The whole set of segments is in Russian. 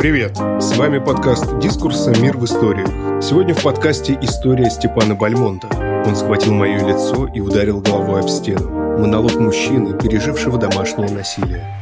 Привет! С вами подкаст «Дискурса. Мир в историях». Сегодня в подкасте история Степана Бальмонта. Он схватил мое лицо и ударил головой об стену. Монолог мужчины, пережившего домашнее насилие.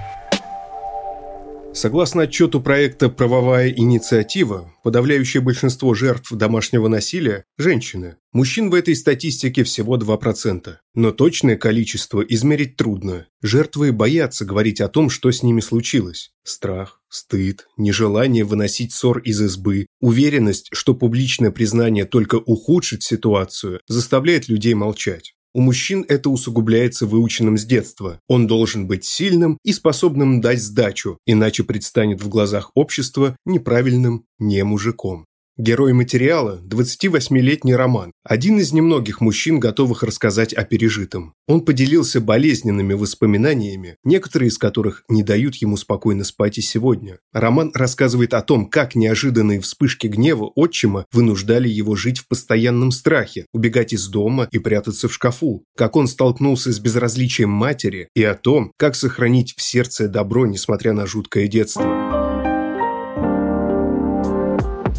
Согласно отчету проекта «Правовая инициатива», подавляющее большинство жертв домашнего насилия – женщины. Мужчин в этой статистике всего 2%. Но точное количество измерить трудно. Жертвы боятся говорить о том, что с ними случилось. Страх, стыд, нежелание выносить ссор из избы, уверенность, что публичное признание только ухудшит ситуацию, заставляет людей молчать. У мужчин это усугубляется выученным с детства. Он должен быть сильным и способным дать сдачу, иначе предстанет в глазах общества неправильным не мужиком. Герой материала – 28-летний Роман, один из немногих мужчин, готовых рассказать о пережитом. Он поделился болезненными воспоминаниями, некоторые из которых не дают ему спокойно спать и сегодня. Роман рассказывает о том, как неожиданные вспышки гнева отчима вынуждали его жить в постоянном страхе, убегать из дома и прятаться в шкафу, как он столкнулся с безразличием матери и о том, как сохранить в сердце добро, несмотря на жуткое детство.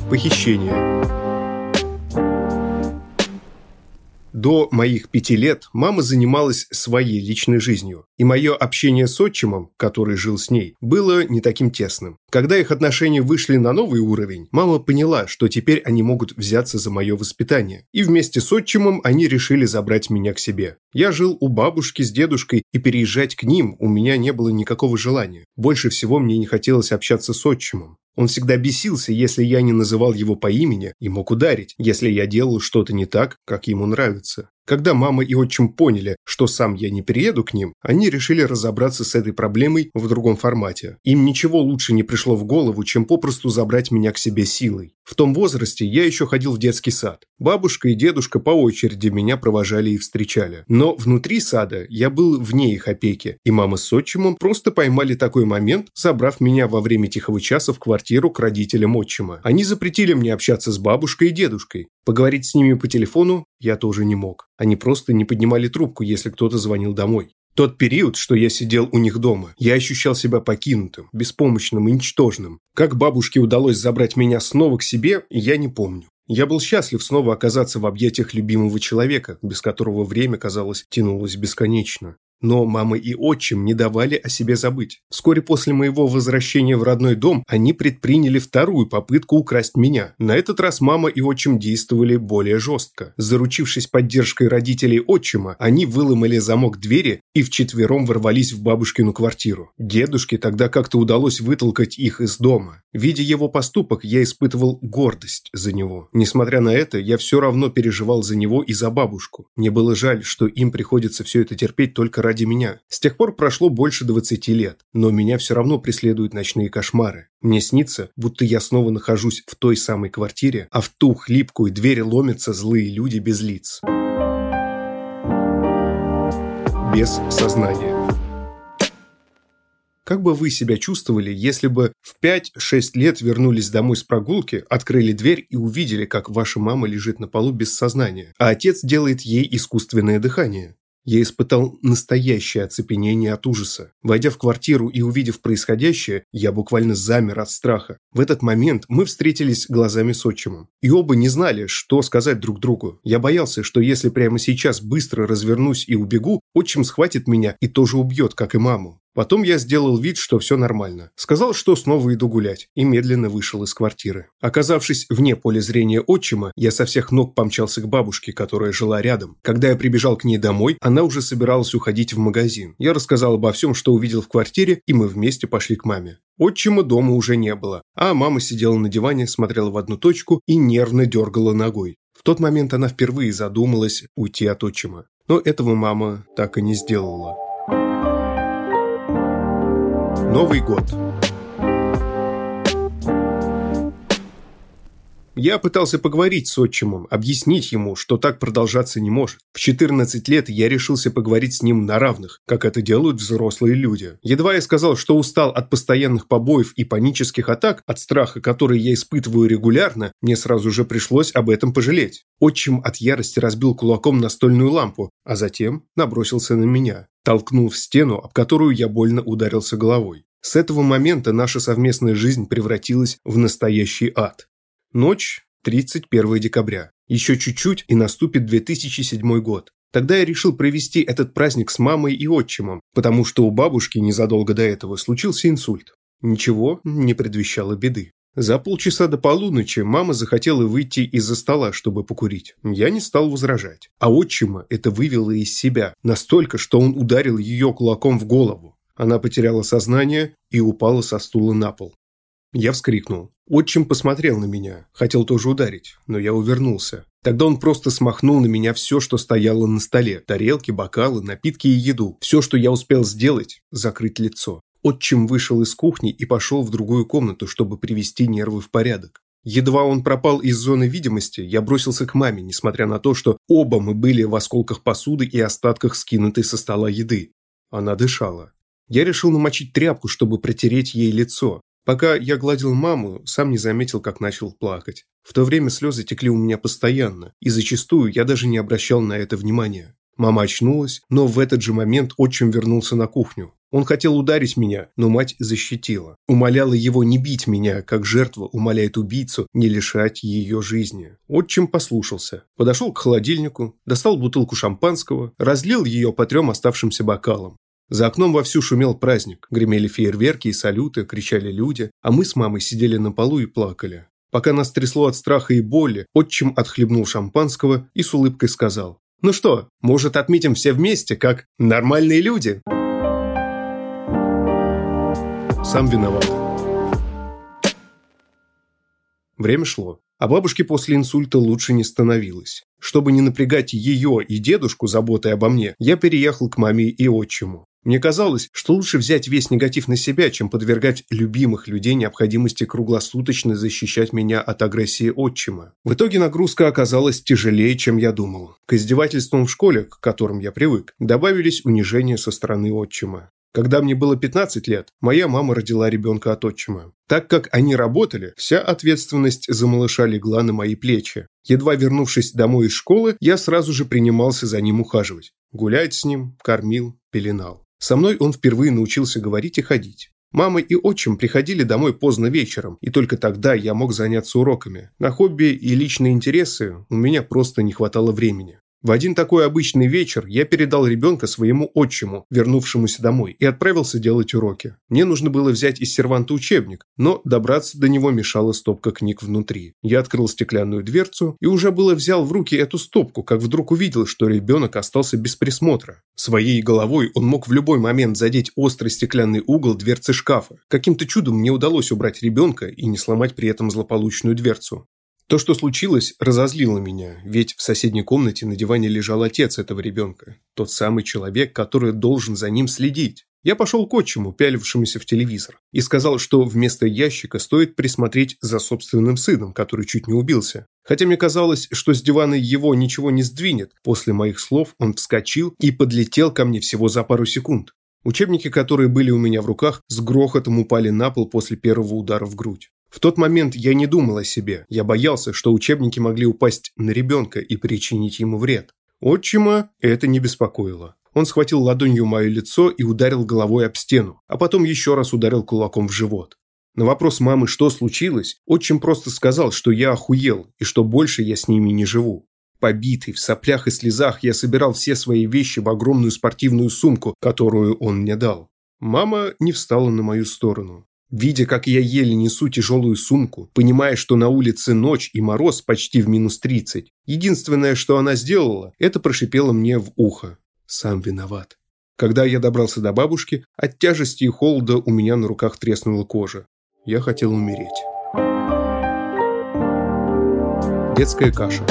Похищение. До моих пяти лет мама занималась своей личной жизнью, и мое общение с отчимом, который жил с ней, было не таким тесным. Когда их отношения вышли на новый уровень, мама поняла, что теперь они могут взяться за мое воспитание, и вместе с отчимом они решили забрать меня к себе. Я жил у бабушки с дедушкой, и переезжать к ним у меня не было никакого желания. Больше всего мне не хотелось общаться с отчимом. Он всегда бесился, если я не называл его по имени и мог ударить, если я делал что-то не так, как ему нравится. Когда мама и отчим поняли, что сам я не перееду к ним, они решили разобраться с этой проблемой в другом формате. Им ничего лучше не пришло в голову, чем попросту забрать меня к себе силой. В том возрасте я еще ходил в детский сад. Бабушка и дедушка по очереди меня провожали и встречали. Но внутри сада я был вне их опеки, и мама с отчимом просто поймали такой момент, забрав меня во время тихого часа в квартиру к родителям отчима. Они запретили мне общаться с бабушкой и дедушкой. Поговорить с ними по телефону я тоже не мог. Они просто не поднимали трубку, если кто-то звонил домой. Тот период, что я сидел у них дома, я ощущал себя покинутым, беспомощным и ничтожным. Как бабушке удалось забрать меня снова к себе, я не помню. Я был счастлив снова оказаться в объятиях любимого человека, без которого время, казалось, тянулось бесконечно. Но мама и отчим не давали о себе забыть. Вскоре после моего возвращения в родной дом они предприняли вторую попытку украсть меня. На этот раз мама и отчим действовали более жестко. Заручившись поддержкой родителей отчима, они выломали замок двери и вчетвером ворвались в бабушкину квартиру. Дедушке тогда как-то удалось вытолкать их из дома. Видя его поступок, я испытывал гордость за него. Несмотря на это, я все равно переживал за него и за бабушку. Мне было жаль, что им приходится все это терпеть только меня. С тех пор прошло больше 20 лет, но меня все равно преследуют ночные кошмары. Мне снится, будто я снова нахожусь в той самой квартире, а в ту хлипкую дверь ломятся злые люди без лиц. Без сознания. Как бы вы себя чувствовали, если бы в 5-6 лет вернулись домой с прогулки, открыли дверь и увидели, как ваша мама лежит на полу без сознания, а отец делает ей искусственное дыхание? Я испытал настоящее оцепенение от ужаса. Войдя в квартиру и увидев происходящее, я буквально замер от страха. В этот момент мы встретились глазами с отчимом. И оба не знали, что сказать друг другу. Я боялся, что если прямо сейчас быстро развернусь и убегу, отчим схватит меня и тоже убьет, как и маму. Потом я сделал вид, что все нормально. Сказал, что снова иду гулять, и медленно вышел из квартиры. Оказавшись вне поля зрения отчима, я со всех ног помчался к бабушке, которая жила рядом. Когда я прибежал к ней домой, она уже собиралась уходить в магазин. Я рассказал обо всем, что увидел в квартире, и мы вместе пошли к маме. Отчима дома уже не было, а мама сидела на диване, смотрела в одну точку и нервно дергала ногой. В тот момент она впервые задумалась уйти от отчима. Но этого мама так и не сделала. Новый год. Я пытался поговорить с отчимом, объяснить ему, что так продолжаться не может. В 14 лет я решился поговорить с ним на равных, как это делают взрослые люди. Едва я сказал, что устал от постоянных побоев и панических атак, от страха, который я испытываю регулярно, мне сразу же пришлось об этом пожалеть. Отчим от ярости разбил кулаком настольную лампу, а затем набросился на меня толкнул в стену, об которую я больно ударился головой. С этого момента наша совместная жизнь превратилась в настоящий ад. Ночь, 31 декабря. Еще чуть-чуть и наступит 2007 год. Тогда я решил провести этот праздник с мамой и отчимом, потому что у бабушки незадолго до этого случился инсульт. Ничего не предвещало беды. За полчаса до полуночи мама захотела выйти из-за стола, чтобы покурить. Я не стал возражать. А отчима это вывело из себя, настолько, что он ударил ее кулаком в голову. Она потеряла сознание и упала со стула на пол. Я вскрикнул. Отчим посмотрел на меня, хотел тоже ударить, но я увернулся. Тогда он просто смахнул на меня все, что стояло на столе. Тарелки, бокалы, напитки и еду. Все, что я успел сделать – закрыть лицо. Отчим вышел из кухни и пошел в другую комнату, чтобы привести нервы в порядок. Едва он пропал из зоны видимости, я бросился к маме, несмотря на то, что оба мы были в осколках посуды и остатках скинутой со стола еды. Она дышала. Я решил намочить тряпку, чтобы протереть ей лицо. Пока я гладил маму, сам не заметил, как начал плакать. В то время слезы текли у меня постоянно, и зачастую я даже не обращал на это внимания. Мама очнулась, но в этот же момент отчим вернулся на кухню. Он хотел ударить меня, но мать защитила. Умоляла его не бить меня, как жертва умоляет убийцу не лишать ее жизни. Отчим послушался. Подошел к холодильнику, достал бутылку шампанского, разлил ее по трем оставшимся бокалам. За окном вовсю шумел праздник, гремели фейерверки и салюты, кричали люди, а мы с мамой сидели на полу и плакали. Пока нас трясло от страха и боли, отчим отхлебнул шампанского и с улыбкой сказал «Ну что, может отметим все вместе, как нормальные люди?» Сам виноват. Время шло, а бабушке после инсульта лучше не становилось. Чтобы не напрягать ее и дедушку заботой обо мне, я переехал к маме и отчиму. Мне казалось, что лучше взять весь негатив на себя, чем подвергать любимых людей необходимости круглосуточно защищать меня от агрессии отчима. В итоге нагрузка оказалась тяжелее, чем я думал. К издевательствам в школе, к которым я привык, добавились унижения со стороны отчима. Когда мне было 15 лет, моя мама родила ребенка от отчима. Так как они работали, вся ответственность за малыша легла на мои плечи. Едва вернувшись домой из школы, я сразу же принимался за ним ухаживать. Гулять с ним, кормил, пеленал. Со мной он впервые научился говорить и ходить. Мама и отчим приходили домой поздно вечером, и только тогда я мог заняться уроками. На хобби и личные интересы у меня просто не хватало времени. В один такой обычный вечер я передал ребенка своему отчиму, вернувшемуся домой, и отправился делать уроки. Мне нужно было взять из серванта учебник, но добраться до него мешала стопка книг внутри. Я открыл стеклянную дверцу и уже было взял в руки эту стопку, как вдруг увидел, что ребенок остался без присмотра. Своей головой он мог в любой момент задеть острый стеклянный угол дверцы шкафа. Каким-то чудом мне удалось убрать ребенка и не сломать при этом злополучную дверцу. То, что случилось, разозлило меня, ведь в соседней комнате на диване лежал отец этого ребенка, тот самый человек, который должен за ним следить. Я пошел к отчиму, пялившемуся в телевизор, и сказал, что вместо ящика стоит присмотреть за собственным сыном, который чуть не убился. Хотя мне казалось, что с дивана его ничего не сдвинет, после моих слов он вскочил и подлетел ко мне всего за пару секунд. Учебники, которые были у меня в руках, с грохотом упали на пол после первого удара в грудь. В тот момент я не думал о себе. Я боялся, что учебники могли упасть на ребенка и причинить ему вред. Отчима это не беспокоило. Он схватил ладонью мое лицо и ударил головой об стену, а потом еще раз ударил кулаком в живот. На вопрос мамы, что случилось, отчим просто сказал, что я охуел и что больше я с ними не живу. Побитый, в соплях и слезах, я собирал все свои вещи в огромную спортивную сумку, которую он мне дал. Мама не встала на мою сторону. Видя, как я еле несу тяжелую сумку, понимая, что на улице ночь и мороз почти в минус 30, единственное, что она сделала, это прошипела мне в ухо. Сам виноват. Когда я добрался до бабушки, от тяжести и холода у меня на руках треснула кожа. Я хотел умереть. Детская каша.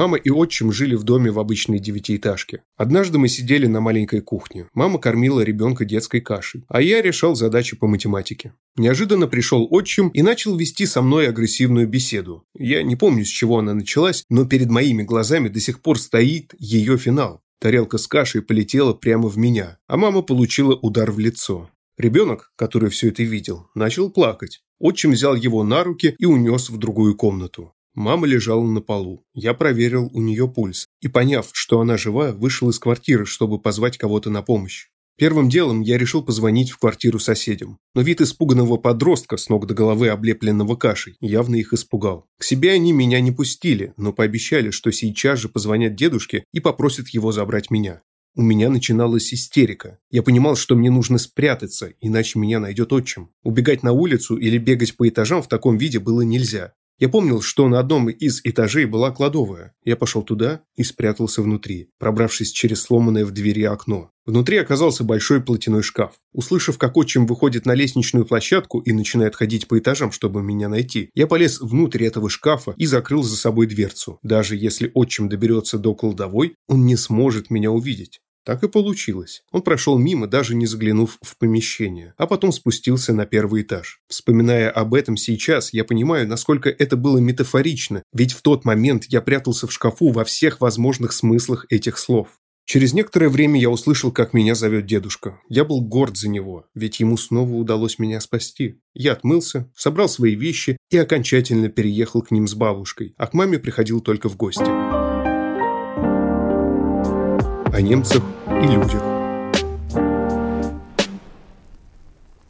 Мама и отчим жили в доме в обычной девятиэтажке. Однажды мы сидели на маленькой кухне. Мама кормила ребенка детской кашей, а я решал задачи по математике. Неожиданно пришел отчим и начал вести со мной агрессивную беседу. Я не помню, с чего она началась, но перед моими глазами до сих пор стоит ее финал. Тарелка с кашей полетела прямо в меня, а мама получила удар в лицо. Ребенок, который все это видел, начал плакать. Отчим взял его на руки и унес в другую комнату. Мама лежала на полу. Я проверил у нее пульс и, поняв, что она жива, вышел из квартиры, чтобы позвать кого-то на помощь. Первым делом я решил позвонить в квартиру соседям. Но вид испуганного подростка с ног до головы облепленного кашей явно их испугал. К себе они меня не пустили, но пообещали, что сейчас же позвонят дедушке и попросят его забрать меня. У меня начиналась истерика. Я понимал, что мне нужно спрятаться, иначе меня найдет отчим. Убегать на улицу или бегать по этажам в таком виде было нельзя. Я помнил, что на одном из этажей была кладовая. Я пошел туда и спрятался внутри, пробравшись через сломанное в двери окно. Внутри оказался большой платяной шкаф. Услышав, как отчим выходит на лестничную площадку и начинает ходить по этажам, чтобы меня найти, я полез внутрь этого шкафа и закрыл за собой дверцу. Даже если отчим доберется до кладовой, он не сможет меня увидеть. Так и получилось. Он прошел мимо, даже не заглянув в помещение, а потом спустился на первый этаж. Вспоминая об этом сейчас, я понимаю, насколько это было метафорично, ведь в тот момент я прятался в шкафу во всех возможных смыслах этих слов. Через некоторое время я услышал, как меня зовет дедушка. Я был горд за него, ведь ему снова удалось меня спасти. Я отмылся, собрал свои вещи и окончательно переехал к ним с бабушкой, а к маме приходил только в гости о немцах и людях.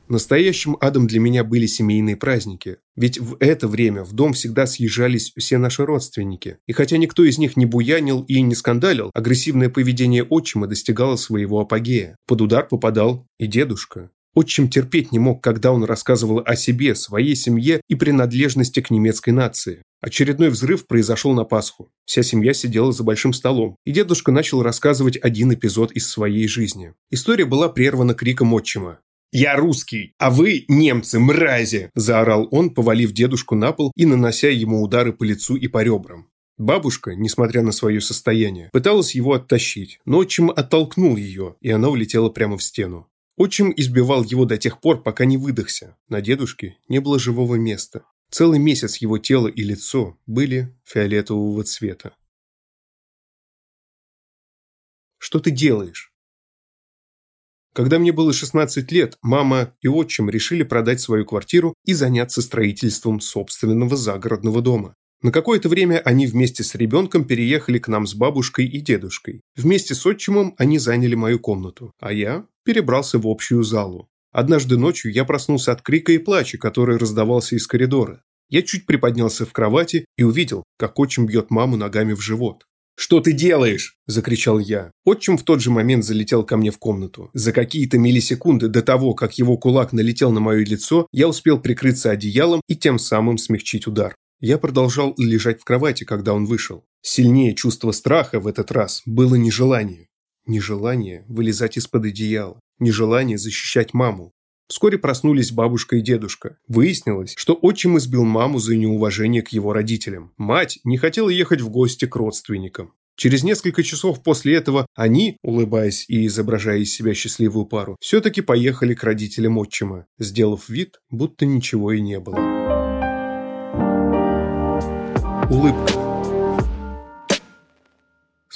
Настоящим адом для меня были семейные праздники, ведь в это время в дом всегда съезжались все наши родственники. И хотя никто из них не буянил и не скандалил, агрессивное поведение отчима достигало своего апогея. Под удар попадал и дедушка. Отчим терпеть не мог, когда он рассказывал о себе, своей семье и принадлежности к немецкой нации. Очередной взрыв произошел на Пасху. Вся семья сидела за большим столом, и дедушка начал рассказывать один эпизод из своей жизни. История была прервана криком отчима. «Я русский, а вы немцы, мрази!» – заорал он, повалив дедушку на пол и нанося ему удары по лицу и по ребрам. Бабушка, несмотря на свое состояние, пыталась его оттащить, но отчим оттолкнул ее, и она улетела прямо в стену. Отчим избивал его до тех пор, пока не выдохся. На дедушке не было живого места. Целый месяц его тело и лицо были фиолетового цвета. «Что ты делаешь?» Когда мне было 16 лет, мама и отчим решили продать свою квартиру и заняться строительством собственного загородного дома. На какое-то время они вместе с ребенком переехали к нам с бабушкой и дедушкой. Вместе с отчимом они заняли мою комнату, а я перебрался в общую залу. Однажды ночью я проснулся от крика и плача, который раздавался из коридора. Я чуть приподнялся в кровати и увидел, как отчим бьет маму ногами в живот. «Что ты делаешь?» – закричал я. Отчим в тот же момент залетел ко мне в комнату. За какие-то миллисекунды до того, как его кулак налетел на мое лицо, я успел прикрыться одеялом и тем самым смягчить удар. Я продолжал лежать в кровати, когда он вышел. Сильнее чувство страха в этот раз было нежелание. Нежелание вылезать из-под одеяла. Нежелание защищать маму. Вскоре проснулись бабушка и дедушка. Выяснилось, что отчим избил маму за неуважение к его родителям. Мать не хотела ехать в гости к родственникам. Через несколько часов после этого они, улыбаясь и изображая из себя счастливую пару, все-таки поехали к родителям отчима, сделав вид, будто ничего и не было. Улыбка.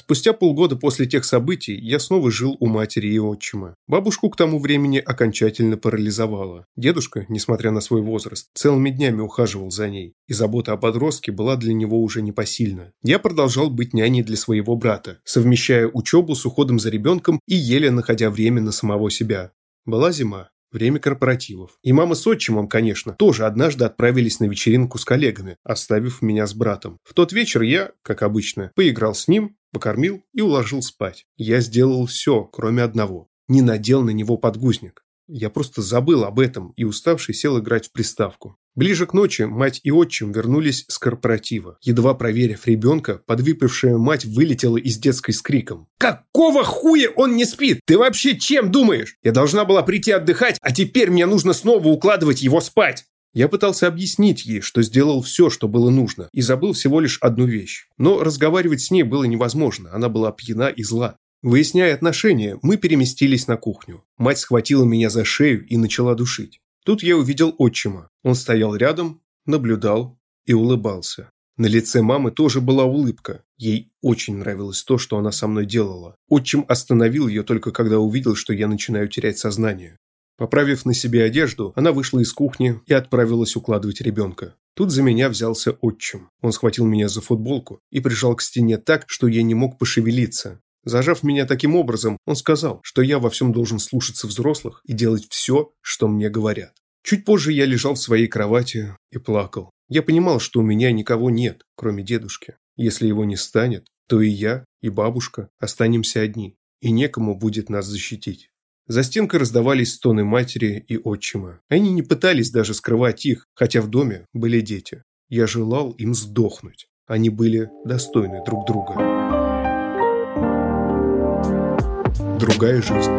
Спустя полгода после тех событий я снова жил у матери и отчима. Бабушку к тому времени окончательно парализовала. Дедушка, несмотря на свой возраст, целыми днями ухаживал за ней, и забота о подростке была для него уже непосильна. Я продолжал быть няней для своего брата, совмещая учебу с уходом за ребенком и еле находя время на самого себя. Была зима. Время корпоративов. И мама с отчимом, конечно, тоже однажды отправились на вечеринку с коллегами, оставив меня с братом. В тот вечер я, как обычно, поиграл с ним, покормил и уложил спать. Я сделал все, кроме одного. Не надел на него подгузник. Я просто забыл об этом и уставший сел играть в приставку. Ближе к ночи мать и отчим вернулись с корпоратива. Едва проверив ребенка, подвыпившая мать вылетела из детской с криком. «Какого хуя он не спит? Ты вообще чем думаешь? Я должна была прийти отдыхать, а теперь мне нужно снова укладывать его спать!» Я пытался объяснить ей, что сделал все, что было нужно, и забыл всего лишь одну вещь. Но разговаривать с ней было невозможно, она была пьяна и зла. Выясняя отношения, мы переместились на кухню. Мать схватила меня за шею и начала душить. Тут я увидел отчима. Он стоял рядом, наблюдал и улыбался. На лице мамы тоже была улыбка. Ей очень нравилось то, что она со мной делала. Отчим остановил ее только когда увидел, что я начинаю терять сознание. Поправив на себе одежду, она вышла из кухни и отправилась укладывать ребенка. Тут за меня взялся отчим. Он схватил меня за футболку и прижал к стене так, что я не мог пошевелиться. Зажав меня таким образом, он сказал, что я во всем должен слушаться взрослых и делать все, что мне говорят. Чуть позже я лежал в своей кровати и плакал. Я понимал, что у меня никого нет, кроме дедушки. Если его не станет, то и я, и бабушка останемся одни, и некому будет нас защитить. За стенкой раздавались стоны матери и отчима. Они не пытались даже скрывать их, хотя в доме были дети. Я желал им сдохнуть. Они были достойны друг друга. Другая жизнь.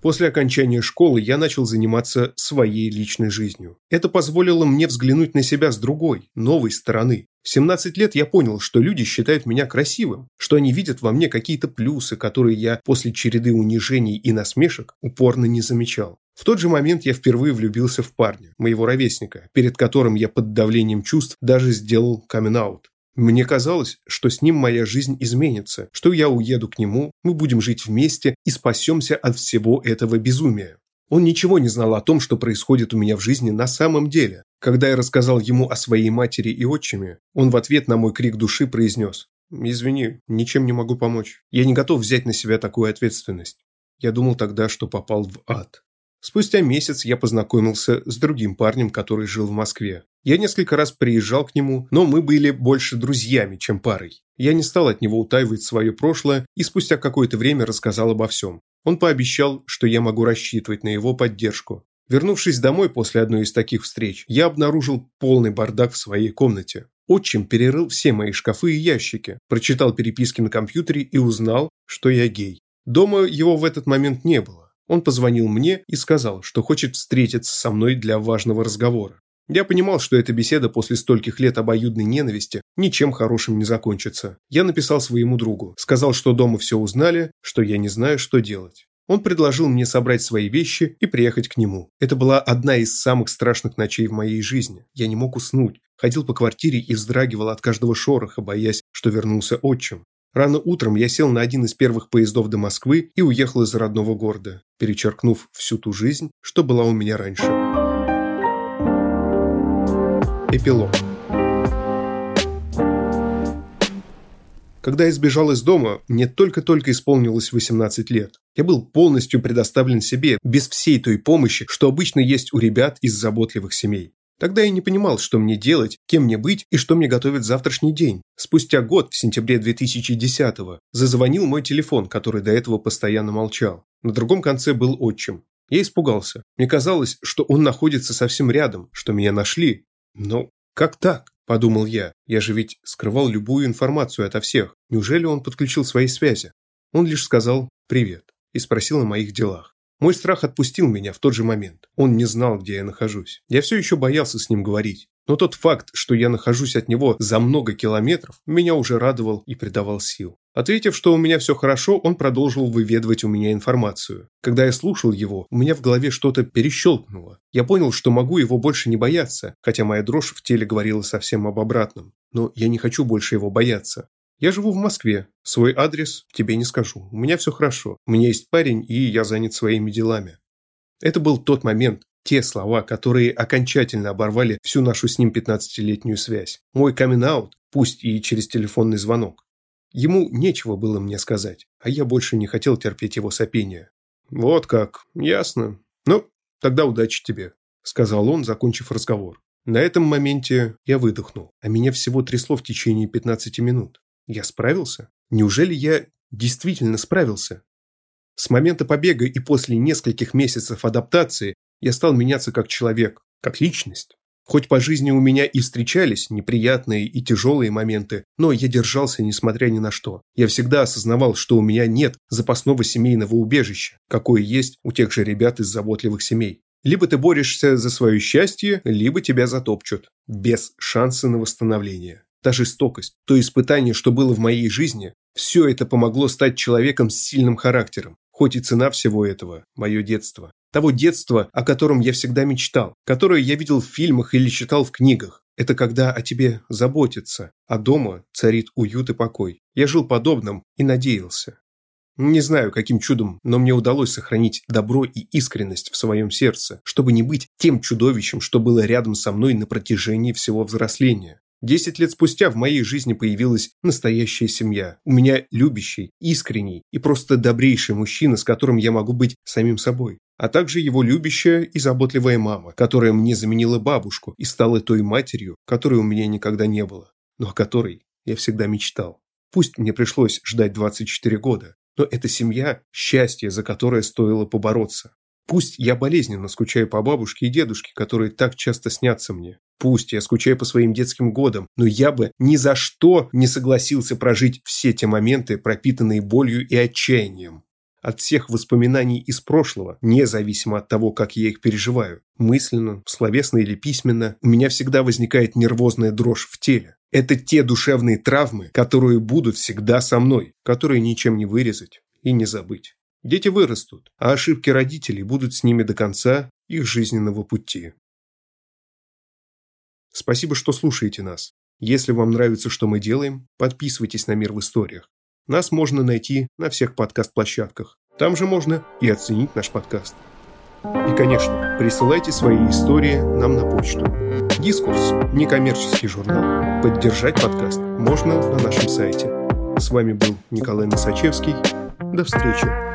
После окончания школы я начал заниматься своей личной жизнью. Это позволило мне взглянуть на себя с другой, новой стороны. В 17 лет я понял, что люди считают меня красивым, что они видят во мне какие-то плюсы, которые я после череды унижений и насмешек упорно не замечал. В тот же момент я впервые влюбился в парня, моего ровесника, перед которым я под давлением чувств даже сделал камин-аут. Мне казалось, что с ним моя жизнь изменится, что я уеду к нему, мы будем жить вместе и спасемся от всего этого безумия. Он ничего не знал о том, что происходит у меня в жизни на самом деле. Когда я рассказал ему о своей матери и отчиме, он в ответ на мой крик души произнес «Извини, ничем не могу помочь. Я не готов взять на себя такую ответственность». Я думал тогда, что попал в ад. Спустя месяц я познакомился с другим парнем, который жил в Москве. Я несколько раз приезжал к нему, но мы были больше друзьями, чем парой. Я не стал от него утаивать свое прошлое и спустя какое-то время рассказал обо всем. Он пообещал, что я могу рассчитывать на его поддержку. Вернувшись домой после одной из таких встреч, я обнаружил полный бардак в своей комнате. Отчим перерыл все мои шкафы и ящики, прочитал переписки на компьютере и узнал, что я гей. Дома его в этот момент не было. Он позвонил мне и сказал, что хочет встретиться со мной для важного разговора. Я понимал, что эта беседа после стольких лет обоюдной ненависти ничем хорошим не закончится. Я написал своему другу, сказал, что дома все узнали, что я не знаю, что делать. Он предложил мне собрать свои вещи и приехать к нему. Это была одна из самых страшных ночей в моей жизни. Я не мог уснуть. Ходил по квартире и вздрагивал от каждого шороха, боясь, что вернулся отчим. Рано утром я сел на один из первых поездов до Москвы и уехал из родного города, перечеркнув всю ту жизнь, что была у меня раньше. Эпилог. Когда я сбежал из дома, мне только-только исполнилось 18 лет. Я был полностью предоставлен себе, без всей той помощи, что обычно есть у ребят из заботливых семей. Тогда я не понимал, что мне делать, кем мне быть и что мне готовит завтрашний день. Спустя год, в сентябре 2010-го, зазвонил мой телефон, который до этого постоянно молчал. На другом конце был отчим. Я испугался. Мне казалось, что он находится совсем рядом, что меня нашли. Но как так? Подумал я. Я же ведь скрывал любую информацию ото всех. Неужели он подключил свои связи? Он лишь сказал «привет» и спросил о моих делах. Мой страх отпустил меня в тот же момент. Он не знал, где я нахожусь. Я все еще боялся с ним говорить. Но тот факт, что я нахожусь от него за много километров, меня уже радовал и придавал сил. Ответив, что у меня все хорошо, он продолжил выведывать у меня информацию. Когда я слушал его, у меня в голове что-то перещелкнуло. Я понял, что могу его больше не бояться, хотя моя дрожь в теле говорила совсем об обратном. Но я не хочу больше его бояться. Я живу в Москве. Свой адрес тебе не скажу. У меня все хорошо. У меня есть парень, и я занят своими делами. Это был тот момент, те слова, которые окончательно оборвали всю нашу с ним 15-летнюю связь. Мой камин пусть и через телефонный звонок. Ему нечего было мне сказать, а я больше не хотел терпеть его сопение. «Вот как, ясно. Ну, тогда удачи тебе», – сказал он, закончив разговор. На этом моменте я выдохнул, а меня всего трясло в течение 15 минут. Я справился? Неужели я действительно справился? С момента побега и после нескольких месяцев адаптации я стал меняться как человек, как личность. Хоть по жизни у меня и встречались неприятные и тяжелые моменты, но я держался несмотря ни на что. Я всегда осознавал, что у меня нет запасного семейного убежища, какое есть у тех же ребят из заботливых семей. Либо ты борешься за свое счастье, либо тебя затопчут. Без шанса на восстановление та жестокость, то испытание, что было в моей жизни, все это помогло стать человеком с сильным характером. Хоть и цена всего этого – мое детство. Того детства, о котором я всегда мечтал, которое я видел в фильмах или читал в книгах. Это когда о тебе заботятся, а дома царит уют и покой. Я жил подобным и надеялся. Не знаю, каким чудом, но мне удалось сохранить добро и искренность в своем сердце, чтобы не быть тем чудовищем, что было рядом со мной на протяжении всего взросления. Десять лет спустя в моей жизни появилась настоящая семья. У меня любящий, искренний и просто добрейший мужчина, с которым я могу быть самим собой. А также его любящая и заботливая мама, которая мне заменила бабушку и стала той матерью, которой у меня никогда не было, но о которой я всегда мечтал. Пусть мне пришлось ждать 24 года, но эта семья – счастье, за которое стоило побороться. Пусть я болезненно скучаю по бабушке и дедушке, которые так часто снятся мне. Пусть я скучаю по своим детским годам, но я бы ни за что не согласился прожить все те моменты, пропитанные болью и отчаянием. От всех воспоминаний из прошлого, независимо от того, как я их переживаю, мысленно, словесно или письменно, у меня всегда возникает нервозная дрожь в теле. Это те душевные травмы, которые будут всегда со мной, которые ничем не вырезать и не забыть. Дети вырастут, а ошибки родителей будут с ними до конца их жизненного пути. Спасибо, что слушаете нас. Если вам нравится, что мы делаем, подписывайтесь на «Мир в историях». Нас можно найти на всех подкаст-площадках. Там же можно и оценить наш подкаст. И, конечно, присылайте свои истории нам на почту. Дискурс – некоммерческий журнал. Поддержать подкаст можно на нашем сайте. С вами был Николай Носачевский. До встречи.